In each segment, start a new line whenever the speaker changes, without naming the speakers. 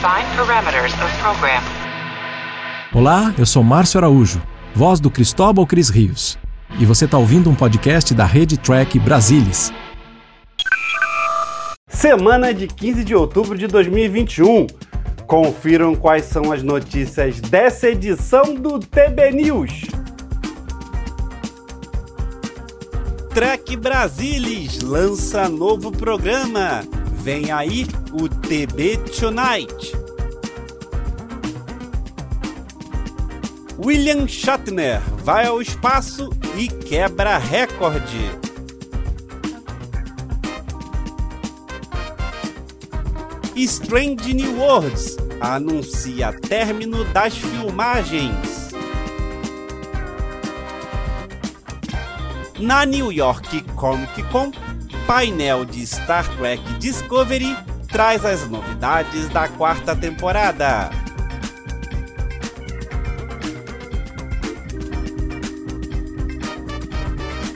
Define parameters of program.
Olá, eu sou Márcio Araújo, voz do Cristóbal Cris Rios. E você está ouvindo um podcast da Rede Track Brasilis.
Semana de 15 de outubro de 2021. Confiram quais são as notícias dessa edição do TB News. Trek Brasilis lança novo programa. Vem aí o TB Tonight. William Shatner vai ao espaço e quebra recorde. Strange New Worlds anuncia término das filmagens. Na New York Comic Con, painel de Star Trek Discovery traz as novidades da quarta temporada.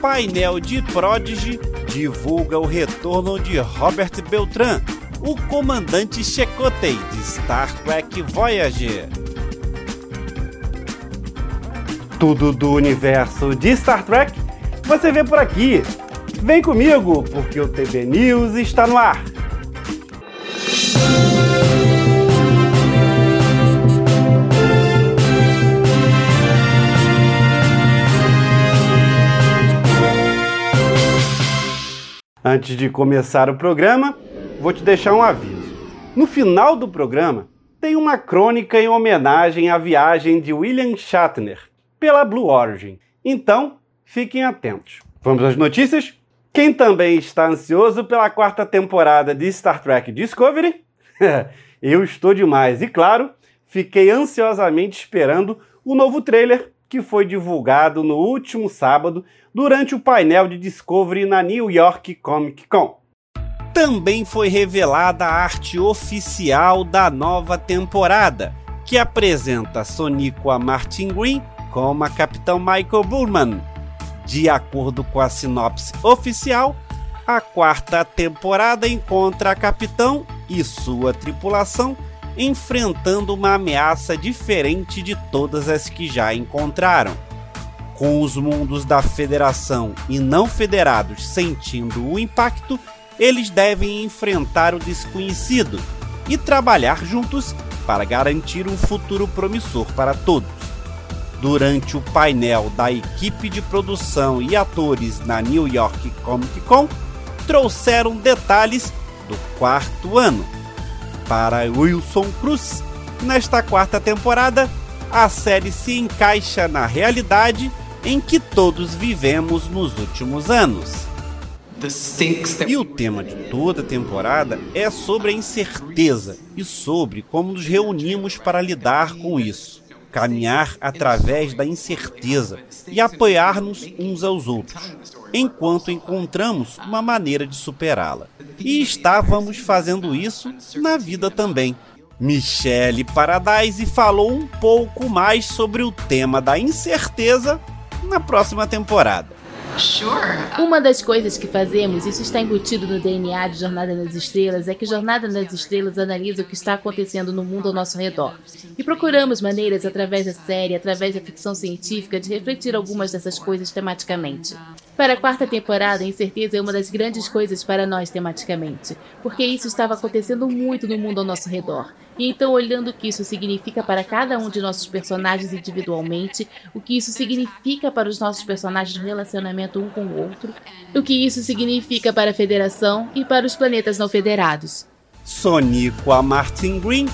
Painel de Prodigy divulga o retorno de Robert Beltran, o comandante Chakotay de Star Trek Voyager. Tudo do universo de Star Trek você vê por aqui. Vem comigo, porque o TB News está no ar. Antes de começar o programa, vou te deixar um aviso. No final do programa, tem uma crônica em homenagem à viagem de William Shatner pela Blue Origin. Então, fiquem atentos. Vamos às notícias? Quem também está ansioso pela quarta temporada de Star Trek Discovery? Eu estou demais e, claro, fiquei ansiosamente esperando o novo trailer que foi divulgado no último sábado durante o painel de Discovery na New York Comic Con. Também foi revelada a arte oficial da nova temporada, que apresenta Sonico Martin Green como a Capitão Michael Burman. De acordo com a sinopse oficial, a quarta temporada encontra a Capitão e sua tripulação enfrentando uma ameaça diferente de todas as que já encontraram. Com os mundos da Federação e não federados sentindo o impacto, eles devem enfrentar o desconhecido e trabalhar juntos para garantir um futuro promissor para todos. Durante o painel da equipe de produção e atores na New York Comic Con, trouxeram detalhes do quarto ano para Wilson Cruz. Nesta quarta temporada, a série se encaixa na realidade em que todos vivemos nos últimos anos. E o tema de toda a temporada é sobre a incerteza e sobre como nos reunimos para lidar com isso. Caminhar através da incerteza e apoiar-nos uns aos outros, enquanto encontramos uma maneira de superá-la. E estávamos fazendo isso na vida também. Michelle Paradise falou um pouco mais sobre o tema da incerteza na próxima temporada.
Uma das coisas que fazemos, isso está embutido no DNA de Jornada nas Estrelas, é que Jornada nas Estrelas analisa o que está acontecendo no mundo ao nosso redor. E procuramos maneiras, através da série, através da ficção científica, de refletir algumas dessas coisas tematicamente. Para a quarta temporada, a incerteza é uma das grandes coisas para nós tematicamente, porque isso estava acontecendo muito no mundo ao nosso redor. E então, olhando o que isso significa para cada um de nossos personagens individualmente, o que isso significa para os nossos personagens no relacionamento um com o outro, o que isso significa para a Federação e para os planetas não federados.
Sonico a Martin Green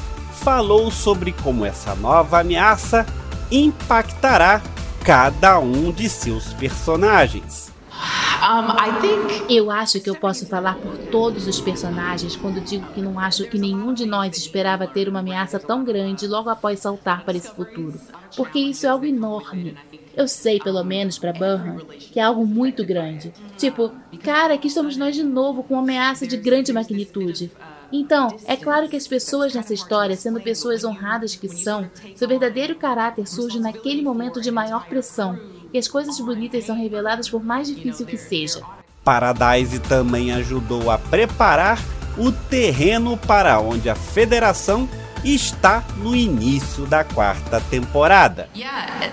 falou sobre como essa nova ameaça impactará cada um de seus personagens.
Eu acho que eu posso falar por todos os personagens quando digo que não acho que nenhum de nós esperava ter uma ameaça tão grande logo após saltar para esse futuro, porque isso é algo enorme. Eu sei, pelo menos para Burnham, que é algo muito grande. Tipo, cara, aqui estamos nós de novo com uma ameaça de grande magnitude. Então, é claro que as pessoas nessa história, sendo pessoas honradas que são, seu verdadeiro caráter surge naquele momento de maior pressão e as coisas bonitas são reveladas por mais difícil que seja.
Paradise também ajudou a preparar o terreno para onde a Federação está no início da quarta temporada.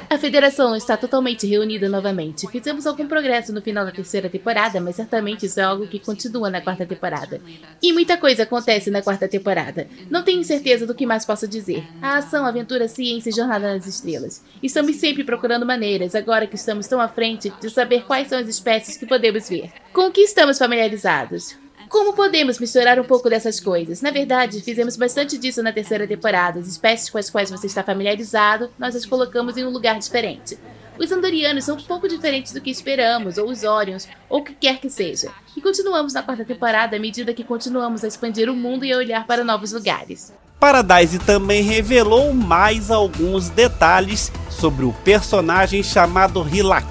A federação está totalmente reunida novamente. Fizemos algum progresso no final da terceira temporada, mas certamente isso é algo que continua na quarta temporada. E muita coisa acontece na quarta temporada. Não tenho certeza do que mais posso dizer. A ação, aventura, ciência e jornada nas estrelas. Estamos sempre procurando maneiras, agora que estamos tão à frente, de saber quais são as espécies que podemos ver. Com o que estamos familiarizados? Como podemos misturar um pouco dessas coisas? Na verdade, fizemos bastante disso na terceira temporada. As espécies com as quais você está familiarizado, nós as colocamos em um lugar diferente. Os Andorianos são um pouco diferentes do que esperamos, ou os Orions, ou o que quer que seja. E continuamos na quarta temporada à medida que continuamos a expandir o mundo e a olhar para novos lugares.
Paradise também revelou mais alguns detalhes sobre o personagem chamado Hilak,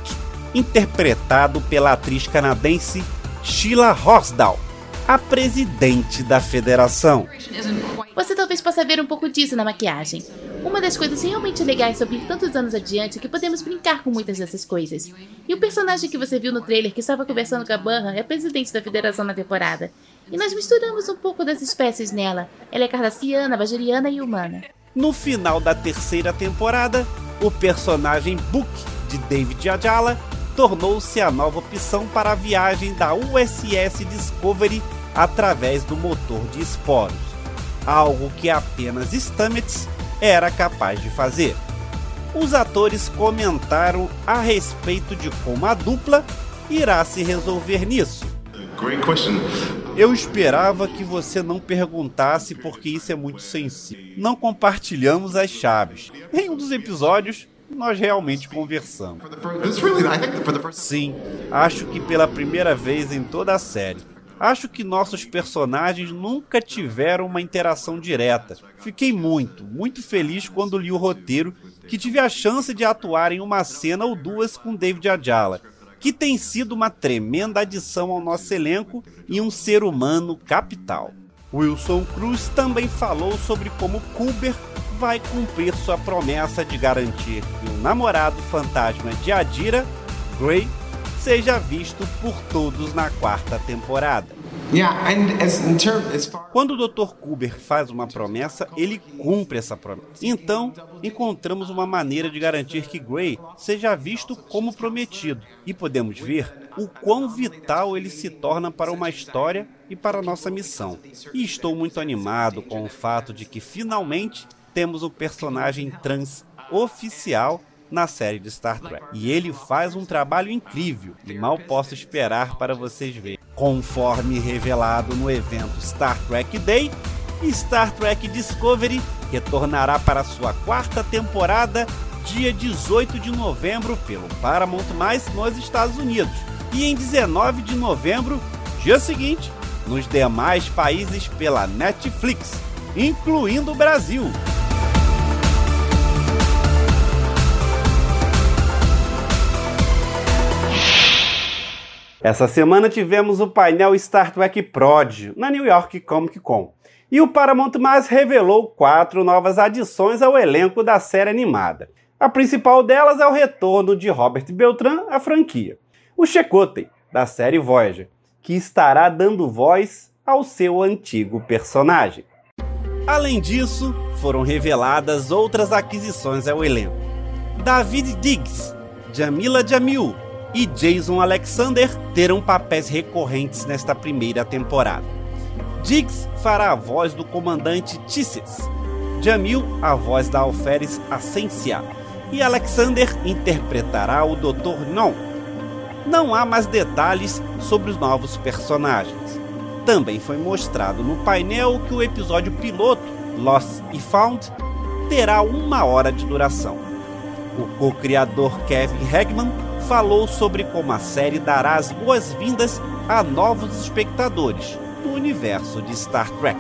interpretado pela atriz canadense Sheila Rosdal a presidente da federação.
Você talvez possa ver um pouco disso na maquiagem. Uma das coisas realmente legais sobre tantos anos adiante é que podemos brincar com muitas dessas coisas. E o personagem que você viu no trailer que estava conversando com a Burra é presidente da federação na temporada. E nós misturamos um pouco das espécies nela. Ela é cardassiana, bajoriana e humana.
No final da terceira temporada, o personagem Book de David Ajala tornou-se a nova opção para a viagem da USS Discovery através do motor de esporos, algo que apenas Stamets era capaz de fazer. Os atores comentaram a respeito de como a dupla irá se resolver nisso. Eu esperava que você não perguntasse porque isso é muito sensível. Não compartilhamos as chaves. Em um dos episódios, nós realmente conversamos. Sim, acho que pela primeira vez em toda a série. Acho que nossos personagens nunca tiveram uma interação direta. Fiquei muito, muito feliz quando li o roteiro que tive a chance de atuar em uma cena ou duas com David Ajala, que tem sido uma tremenda adição ao nosso elenco e um ser humano capital. Wilson Cruz também falou sobre como Kuber vai cumprir sua promessa de garantir que o namorado fantasma de Adira, Gray, seja visto por todos na quarta temporada. Quando o Dr. Kuber faz uma promessa, ele cumpre essa promessa. Então, encontramos uma maneira de garantir que Gray seja visto como prometido e podemos ver o quão vital ele se torna para uma história e para a nossa missão. E estou muito animado com o fato de que finalmente temos um personagem trans oficial na série de Star Trek. E ele faz um trabalho incrível e mal posso esperar para vocês verem. Conforme revelado no evento Star Trek Day, Star Trek Discovery retornará para sua quarta temporada dia 18 de novembro pelo Paramount+, nos Estados Unidos. E em 19 de novembro, dia seguinte, nos demais países pela Netflix, incluindo o Brasil. Essa semana tivemos o painel Star Trek Prod na New York Comic Con. E o Paramount Plus revelou quatro novas adições ao elenco da série animada. A principal delas é o retorno de Robert Beltran à franquia, o Chakotay, da série Voyager, que estará dando voz ao seu antigo personagem. Além disso, foram reveladas outras aquisições ao elenco. David Diggs, Jamila Jamil, e Jason Alexander terão papéis recorrentes nesta primeira temporada. Diggs fará a voz do comandante Tisses, Jamil a voz da Alferes Ascensia e Alexander interpretará o Dr. Non. Não há mais detalhes sobre os novos personagens. Também foi mostrado no painel que o episódio piloto, Lost e Found, terá uma hora de duração. O co-criador Kevin Hegman falou sobre como a série dará as boas-vindas a novos espectadores do universo de Star Trek.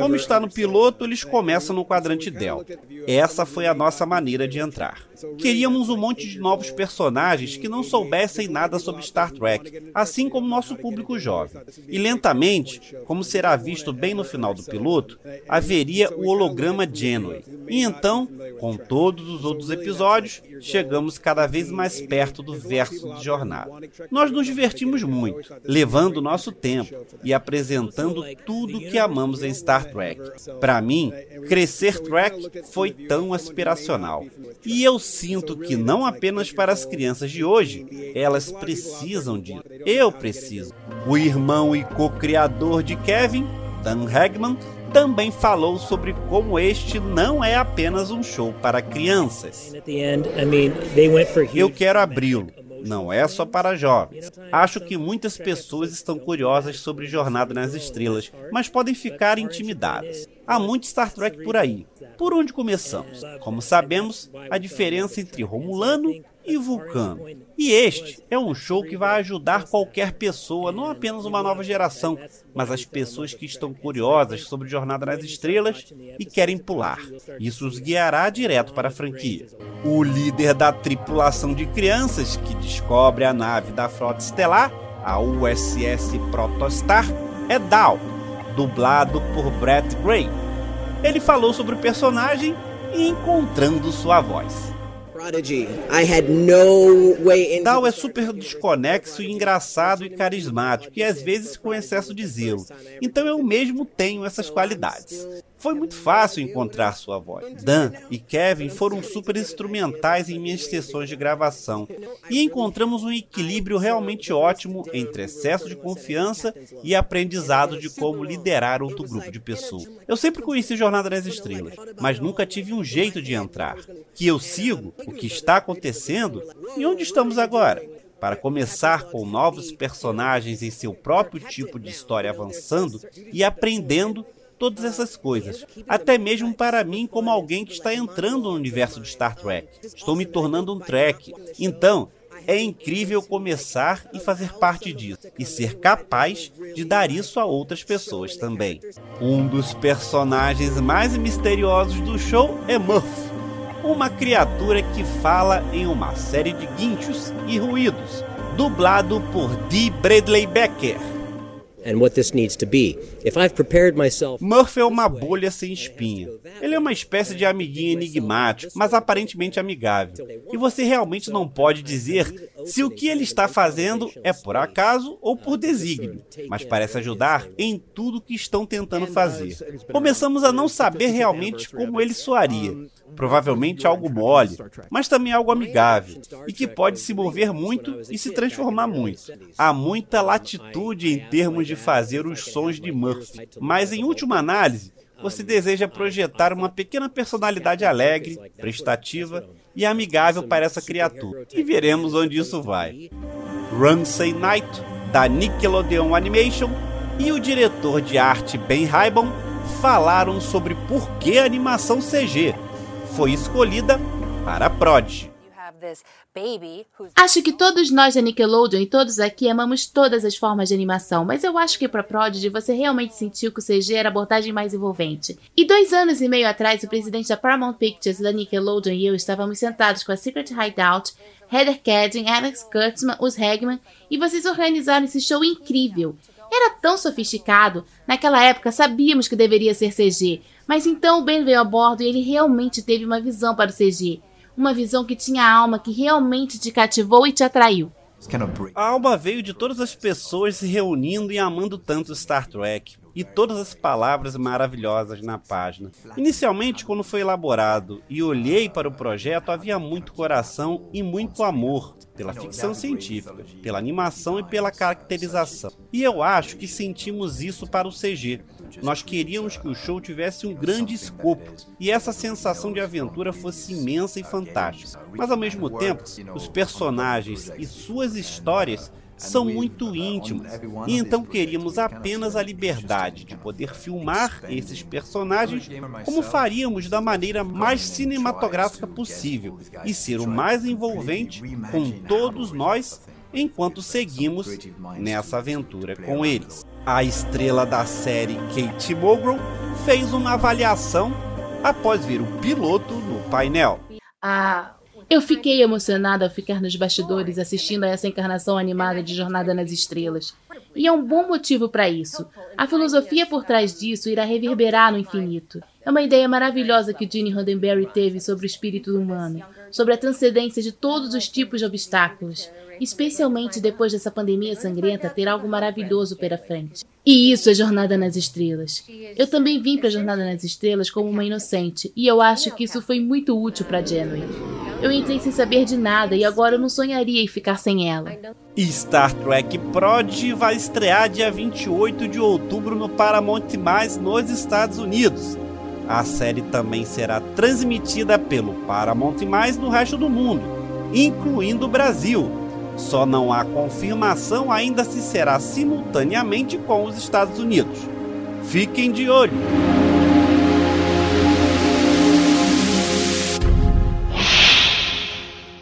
Como está no piloto, eles começam no quadrante Delta. Essa foi a nossa maneira de entrar. Queríamos um monte de novos personagens que não soubessem nada sobre Star Trek, assim como nosso público jovem. E lentamente, como será visto bem no final do piloto, haveria o holograma Genway. E então, com todos os outros episódios, chegamos cada vez mais perto do verso de jornada. Nós nos divertimos muito, levando nosso tempo e apresentando tudo que amamos em Star Trek. Para mim, crescer Trek foi tão aspiracional. E eu sinto que não apenas para as crianças de hoje, elas precisam disso. Eu preciso. O irmão e co-criador de Kevin, Dan Hagman, também falou sobre como este não é apenas um show para crianças. Eu quero abri-lo não é só para jovens. Acho que muitas pessoas estão curiosas sobre Jornada nas Estrelas, mas podem ficar intimidadas. Há muito Star Trek por aí. Por onde começamos? Como sabemos, a diferença entre Romulano e Vulcano. E este é um show que vai ajudar qualquer pessoa, não apenas uma nova geração, mas as pessoas que estão curiosas sobre Jornada nas Estrelas e querem pular. Isso os guiará direto para a franquia. O líder da tripulação de crianças que descobre a nave da frota estelar, a USS Protostar, é Dal, dublado por Brett Gray. Ele falou sobre o personagem e encontrando sua voz. Dal é super desconexo, engraçado e carismático, e às vezes com excesso de zelo. Então eu mesmo tenho essas qualidades. Foi muito fácil encontrar sua voz. Dan e Kevin foram super instrumentais em minhas sessões de gravação e encontramos um equilíbrio realmente ótimo entre excesso de confiança e aprendizado de como liderar outro grupo de pessoas. Eu sempre conheci Jornada das Estrelas, mas nunca tive um jeito de entrar. Que eu sigo o que está acontecendo e onde estamos agora para começar com novos personagens em seu próprio tipo de história avançando e aprendendo todas essas coisas. Até mesmo para mim, como alguém que está entrando no universo de Star Trek. Estou me tornando um Trek. Então, é incrível começar e fazer parte disso e ser capaz de dar isso a outras pessoas também. Um dos personagens mais misteriosos do show é Murph, uma criatura que fala em uma série de guinchos e ruídos, dublado por Dee Bradley Becker Murphy é uma bolha sem espinha. Ele é uma espécie de amiguinho enigmático, mas aparentemente amigável. E você realmente não pode dizer se o que ele está fazendo é por acaso ou por desígnio, mas parece ajudar em tudo que estão tentando fazer. Começamos a não saber realmente como ele soaria provavelmente algo mole, mas também algo amigável e que pode se mover muito e se transformar muito. Há muita latitude em termos de fazer os sons de Murphy, mas em última análise, você deseja projetar uma pequena personalidade alegre, prestativa e amigável para essa criatura. E veremos onde isso vai. Ramsey Knight, da Nickelodeon Animation, e o diretor de arte Ben Raibon falaram sobre por que animação CG foi escolhida para Prod.
Acho que todos nós da Nickelodeon e todos aqui amamos todas as formas de animação, mas eu acho que para Prodigy você realmente sentiu que o CG era a abordagem mais envolvente. E dois anos e meio atrás, o presidente da Paramount Pictures da Nickelodeon e eu estávamos sentados com a Secret Hideout, Heather Cadding, Alex Kurtzman, os Hagman, e vocês organizaram esse show incrível. Era tão sofisticado, naquela época sabíamos que deveria ser CG, mas então o Ben veio a bordo e ele realmente teve uma visão para o CG. Uma visão que tinha alma, que realmente te cativou e te atraiu.
A alma veio de todas as pessoas se reunindo e amando tanto Star Trek e todas as palavras maravilhosas na página. Inicialmente, quando foi elaborado e olhei para o projeto, havia muito coração e muito amor pela ficção científica, pela animação e pela caracterização. E eu acho que sentimos isso para o CG. Nós queríamos que o show tivesse um grande escopo e essa sensação de aventura fosse imensa e fantástica. Mas ao mesmo tempo, os personagens e suas histórias são muito íntimos, e então queríamos apenas a liberdade de poder filmar esses personagens como faríamos da maneira mais cinematográfica possível e ser o mais envolvente com todos nós enquanto seguimos nessa aventura com eles. A estrela da série Kate Mulgrew fez uma avaliação após ver o piloto no painel.
Ah, eu fiquei emocionada ao ficar nos bastidores assistindo a essa encarnação animada de Jornada nas Estrelas. E é um bom motivo para isso. A filosofia por trás disso irá reverberar no infinito. É uma ideia maravilhosa que Gene Roddenberry teve sobre o espírito humano. sobre a transcendência de todos os tipos de obstáculos, especialmente depois dessa pandemia sangrenta ter algo maravilhoso pela frente. E isso é Jornada nas Estrelas. Eu também vim para Jornada nas Estrelas como uma inocente, e eu acho que isso foi muito útil para Janeway. Eu entrei sem saber de nada e agora eu não sonharia em ficar sem ela.
Star Trek Prod vai estrear dia 28 de outubro no Paramount+, nos Estados Unidos. A série também será transmitida pelo Paramount+, no resto do mundo, incluindo o Brasil só não há confirmação ainda se será simultaneamente com os Estados Unidos. Fiquem de olho!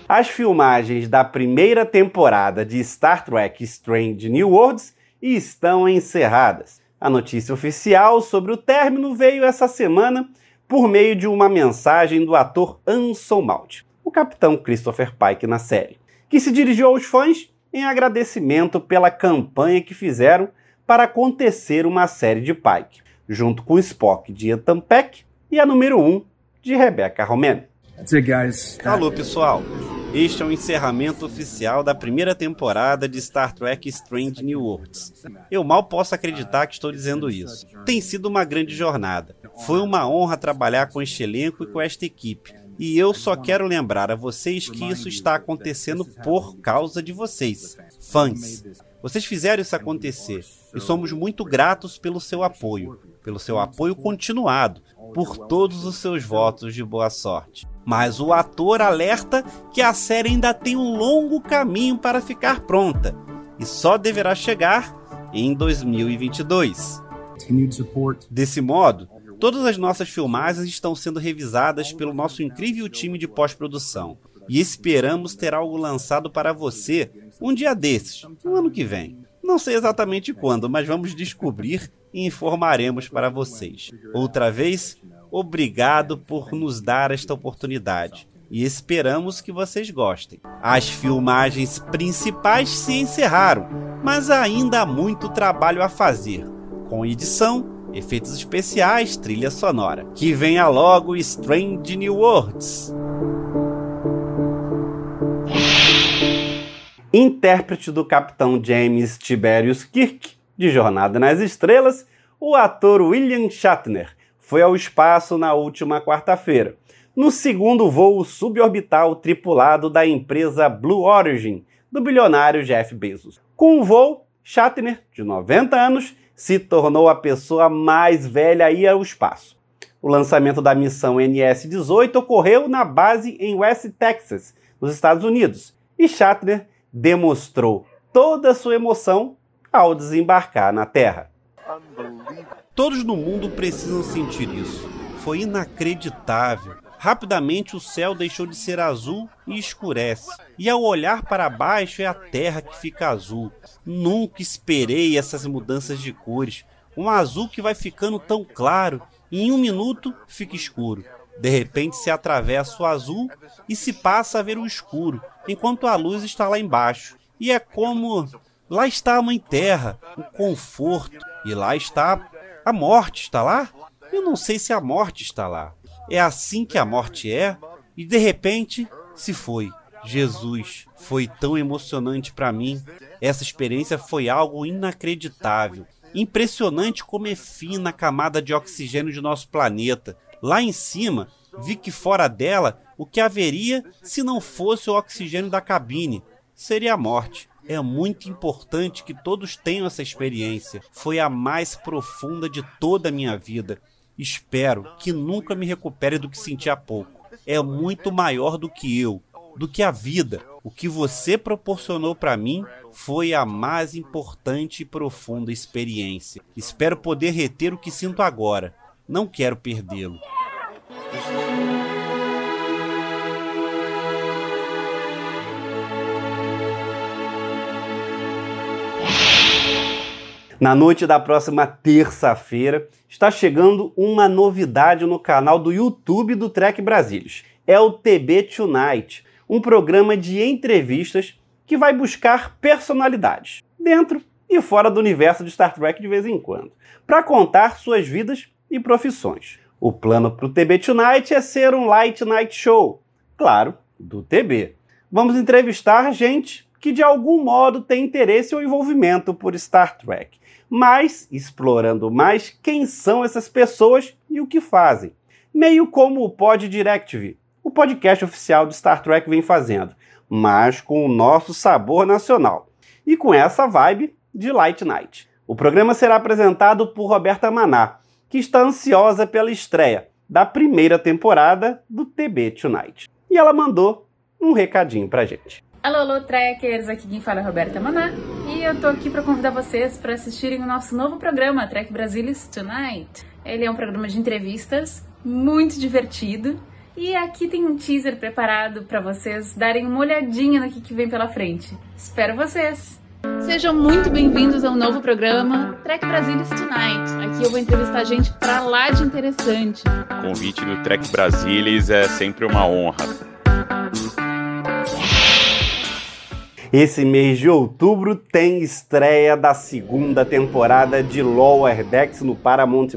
As filmagens da primeira temporada de Star Trek Strange New Worlds estão encerradas. A notícia oficial sobre o término veio essa semana por meio de uma mensagem do ator Anson Mount, o capitão Christopher Pike na série que se dirigiu aos fãs em agradecimento pela campanha que fizeram para acontecer uma série de Pike, junto com Spock de Ethan Peck e a número 1 de Rebecca Romijn. Alô pessoal, este é o encerramento oficial da primeira temporada de Star Trek Strange New Worlds. Eu mal posso acreditar que estou dizendo isso. Tem sido uma grande jornada. Foi uma honra trabalhar com este elenco e com esta equipe. E eu só quero lembrar a vocês que isso está acontecendo por causa de vocês, fãs. Vocês fizeram isso acontecer e somos muito gratos pelo seu apoio, pelo seu apoio continuado, por todos os seus votos de boa sorte. Mas o ator alerta que a série ainda tem um longo caminho para ficar pronta e só deverá chegar em 2022. Desse modo, Todas as nossas filmagens estão sendo revisadas pelo nosso incrível time de pós-produção e esperamos ter algo lançado para você um dia desses, no ano que vem. Não sei exatamente quando, mas vamos descobrir e informaremos para vocês. Outra vez, obrigado por nos dar esta oportunidade e esperamos que vocês gostem. As filmagens principais se encerraram, mas ainda há muito trabalho a fazer, com edição efeitos especiais, trilha sonora. Que venha logo Strange New Worlds. Intérprete do Capitão James Tiberius Kirk, de Jornada nas Estrelas, o ator William Shatner foi ao espaço na última quarta-feira, no segundo voo suborbital tripulado da empresa Blue Origin, do bilionário Jeff Bezos. Com o voo, Shatner, de 90 anos, se tornou a pessoa mais velha a ir ao espaço. O lançamento da missão NS-18 ocorreu na base em West Texas, nos Estados Unidos, e Shatner demonstrou toda a sua emoção ao desembarcar na Terra. Todos no mundo precisam sentir isso. Foi inacreditável. Rapidamente o céu deixou de ser azul e escurece. E ao olhar para baixo é a terra que fica azul. Nunca esperei essas mudanças de cores. Um azul que vai ficando tão claro e em um minuto fica escuro. De repente se atravessa o azul e se passa a ver o escuro, enquanto a luz está lá embaixo. E é como lá está a mãe terra, o conforto, e lá está a morte, está lá? Eu não sei se a morte está lá. É assim que a morte é, e de repente se foi. Jesus, foi tão emocionante para mim. Essa experiência foi algo inacreditável. Impressionante como é fina a camada de oxigênio de nosso planeta. Lá em cima, vi que fora dela, o que haveria se não fosse o oxigênio da cabine? Seria a morte. É muito importante que todos tenham essa experiência. Foi a mais profunda de toda a minha vida. Espero que nunca me recupere do que senti há pouco. É muito maior do que eu, do que a vida. O que você proporcionou para mim foi a mais importante e profunda experiência. Espero poder reter o que sinto agora. Não quero perdê-lo. Na noite da próxima terça-feira, está chegando uma novidade no canal do YouTube do Trek Brasilis. É o TB Tonight, um programa de entrevistas que vai buscar personalidades, dentro e fora do universo de Star Trek de vez em quando, para contar suas vidas e profissões. O plano para o TB Tonight é ser um Light Night Show, claro, do TB. Vamos entrevistar gente que de algum modo tem interesse ou envolvimento por Star Trek, mas explorando mais quem são essas pessoas e o que fazem. Meio como o Pod Directive, o podcast oficial de Star Trek vem fazendo, mas com o nosso sabor nacional e com essa vibe de Light Night. O programa será apresentado por Roberta Maná, que está ansiosa pela estreia da primeira temporada do TB Tonight. E ela mandou um recadinho pra gente.
Alô, alô, trekkers! Aqui quem fala é Roberta Maná e eu tô aqui para convidar vocês para assistirem o nosso novo programa, Trek Brasilis Tonight. Ele é um programa de entrevistas muito divertido e aqui tem um teaser preparado para vocês darem uma olhadinha no que, que vem pela frente. Espero vocês! Sejam muito bem-vindos ao novo programa Trek Brasilis Tonight. Aqui eu vou entrevistar gente pra lá de interessante.
O convite do Trek Brasilis é sempre uma honra.
Esse mês de outubro tem estreia da segunda temporada de Lower Decks no Paramount+,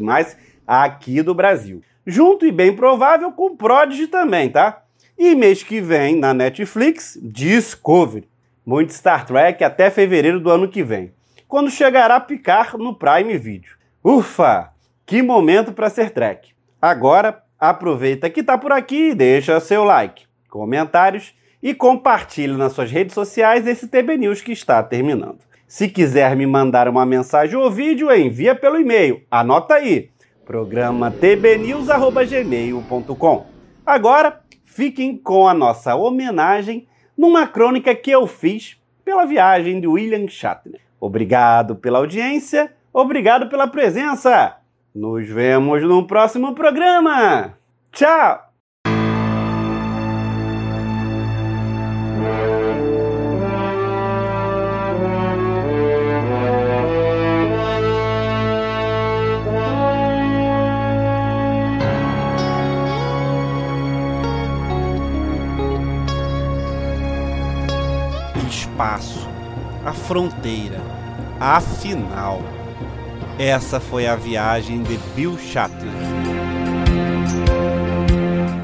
aqui do Brasil. Junto e bem provável com Prodigy também, tá? E mês que vem, na Netflix, Discovery muito Star Trek até fevereiro do ano que vem, quando chegará a picar no Prime Video. Ufa! Que momento para ser Trek! Agora, aproveita que está por aqui e deixa seu like, comentários e compartilhe nas suas redes sociais esse TB News que está terminando. Se quiser me mandar uma mensagem ou vídeo, envia pelo e-mail. Anota aí: programa tbnews@gmail.com. Agora, fiquem com a nossa homenagem numa crônica que eu fiz pela viagem de William Shatner. Obrigado pela audiência, obrigado pela presença. Nos vemos no próximo programa. Tchau! Fronteira. Afinal, essa foi a viagem de Bill Shatner.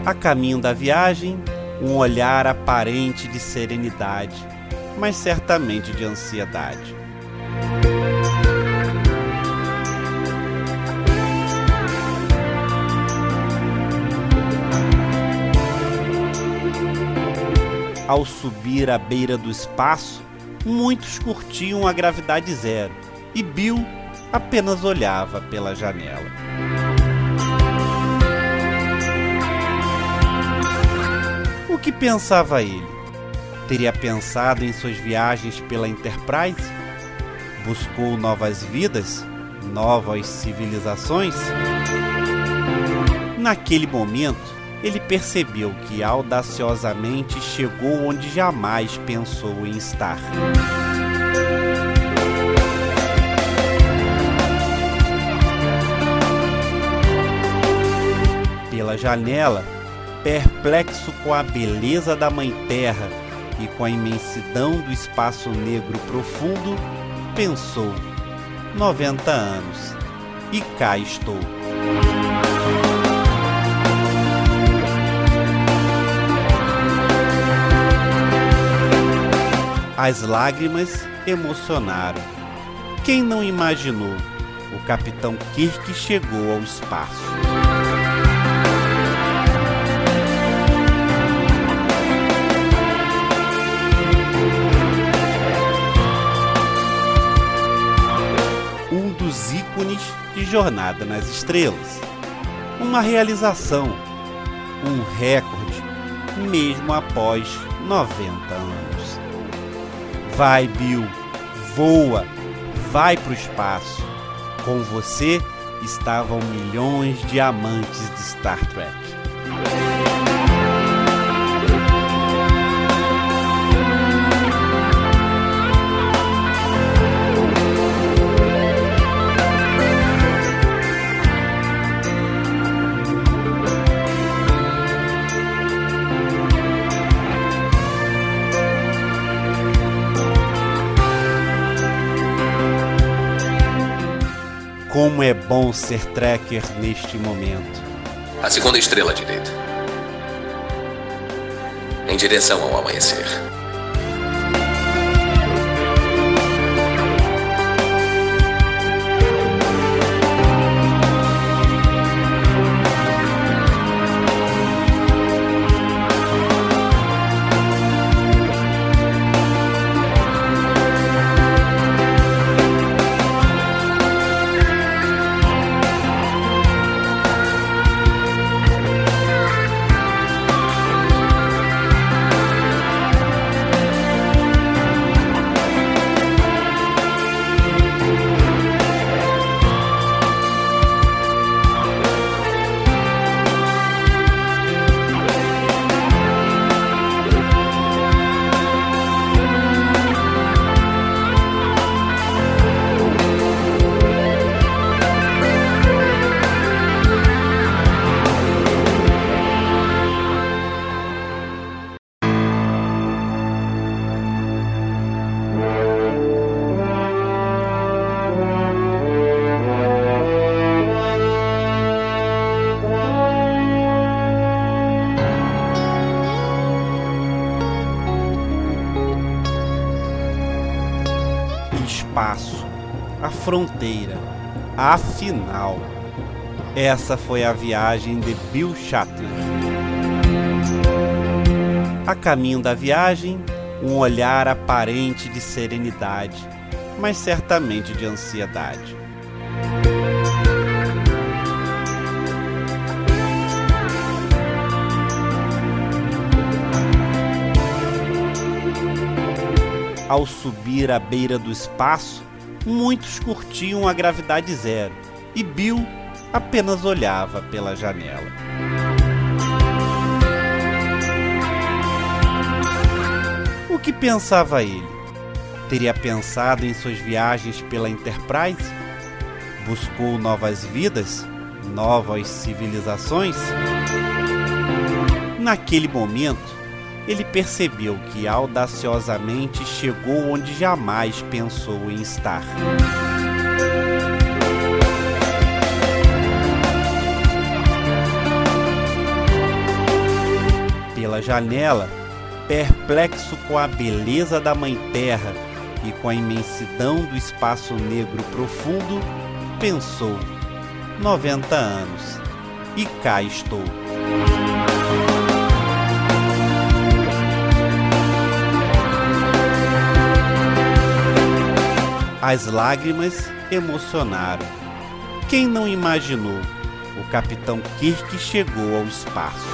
A caminho da viagem, um olhar aparente de serenidade, mas certamente de ansiedade. Ao subir à beira do espaço, muitos curtiam a gravidade zero e Bill apenas olhava pela janela. O que pensava ele? Teria pensado em suas viagens pela Enterprise? Buscou novas vidas? Novas civilizações? Naquele momento, ele percebeu que audaciosamente chegou onde jamais pensou em estar. Pela janela, perplexo com a beleza da Mãe Terra e com a imensidão do espaço negro profundo, pensou: 90 anos. E cá estou. As lágrimas emocionaram. Quem não imaginou? O capitão Kirk chegou ao espaço. Um dos ícones de Jornada nas Estrelas. Uma realização, um recorde, mesmo após 90 anos. Vai, Bill, voa, vai para o espaço. Com você estavam milhões de amantes de Star Trek. É bom ser tracker neste momento.
A segunda estrela à direita. em direção ao amanhecer.
Fronteira, afinal. Essa foi a viagem de Bill Shatner. A caminho da viagem, um olhar aparente de serenidade, mas certamente de ansiedade. Ao subir à beira do espaço, muitos curtiam a gravidade zero e Bill apenas olhava pela janela. O que pensava ele? Teria pensado em suas viagens pela Enterprise? Buscou novas vidas? Novas civilizações? Naquele momento, ele percebeu que audaciosamente chegou onde jamais pensou em estar. Pela janela, perplexo com a beleza da Mãe Terra e com a imensidão do espaço negro profundo, pensou: 90 anos. E cá estou. As lágrimas emocionaram. Quem não imaginou? O capitão Kirk chegou ao espaço.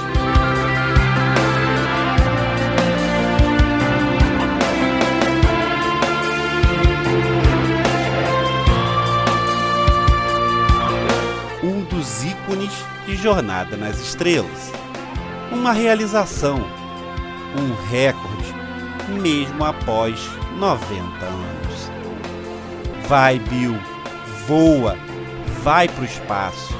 Um dos ícones de Jornada nas Estrelas. Uma realização, um recorde, mesmo após 90 anos. Vai, Bill, voa, vai para o espaço.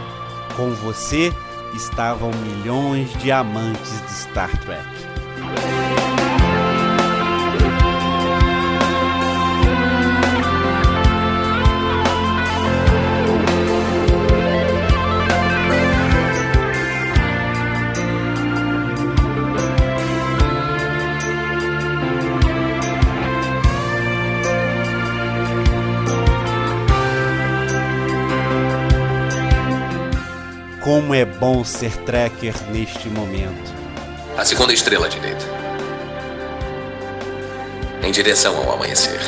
Com você estavam milhões de amantes de Star Trek. Como é bom ser tracker neste momento.
A segunda estrela à direita. Em direção ao amanhecer.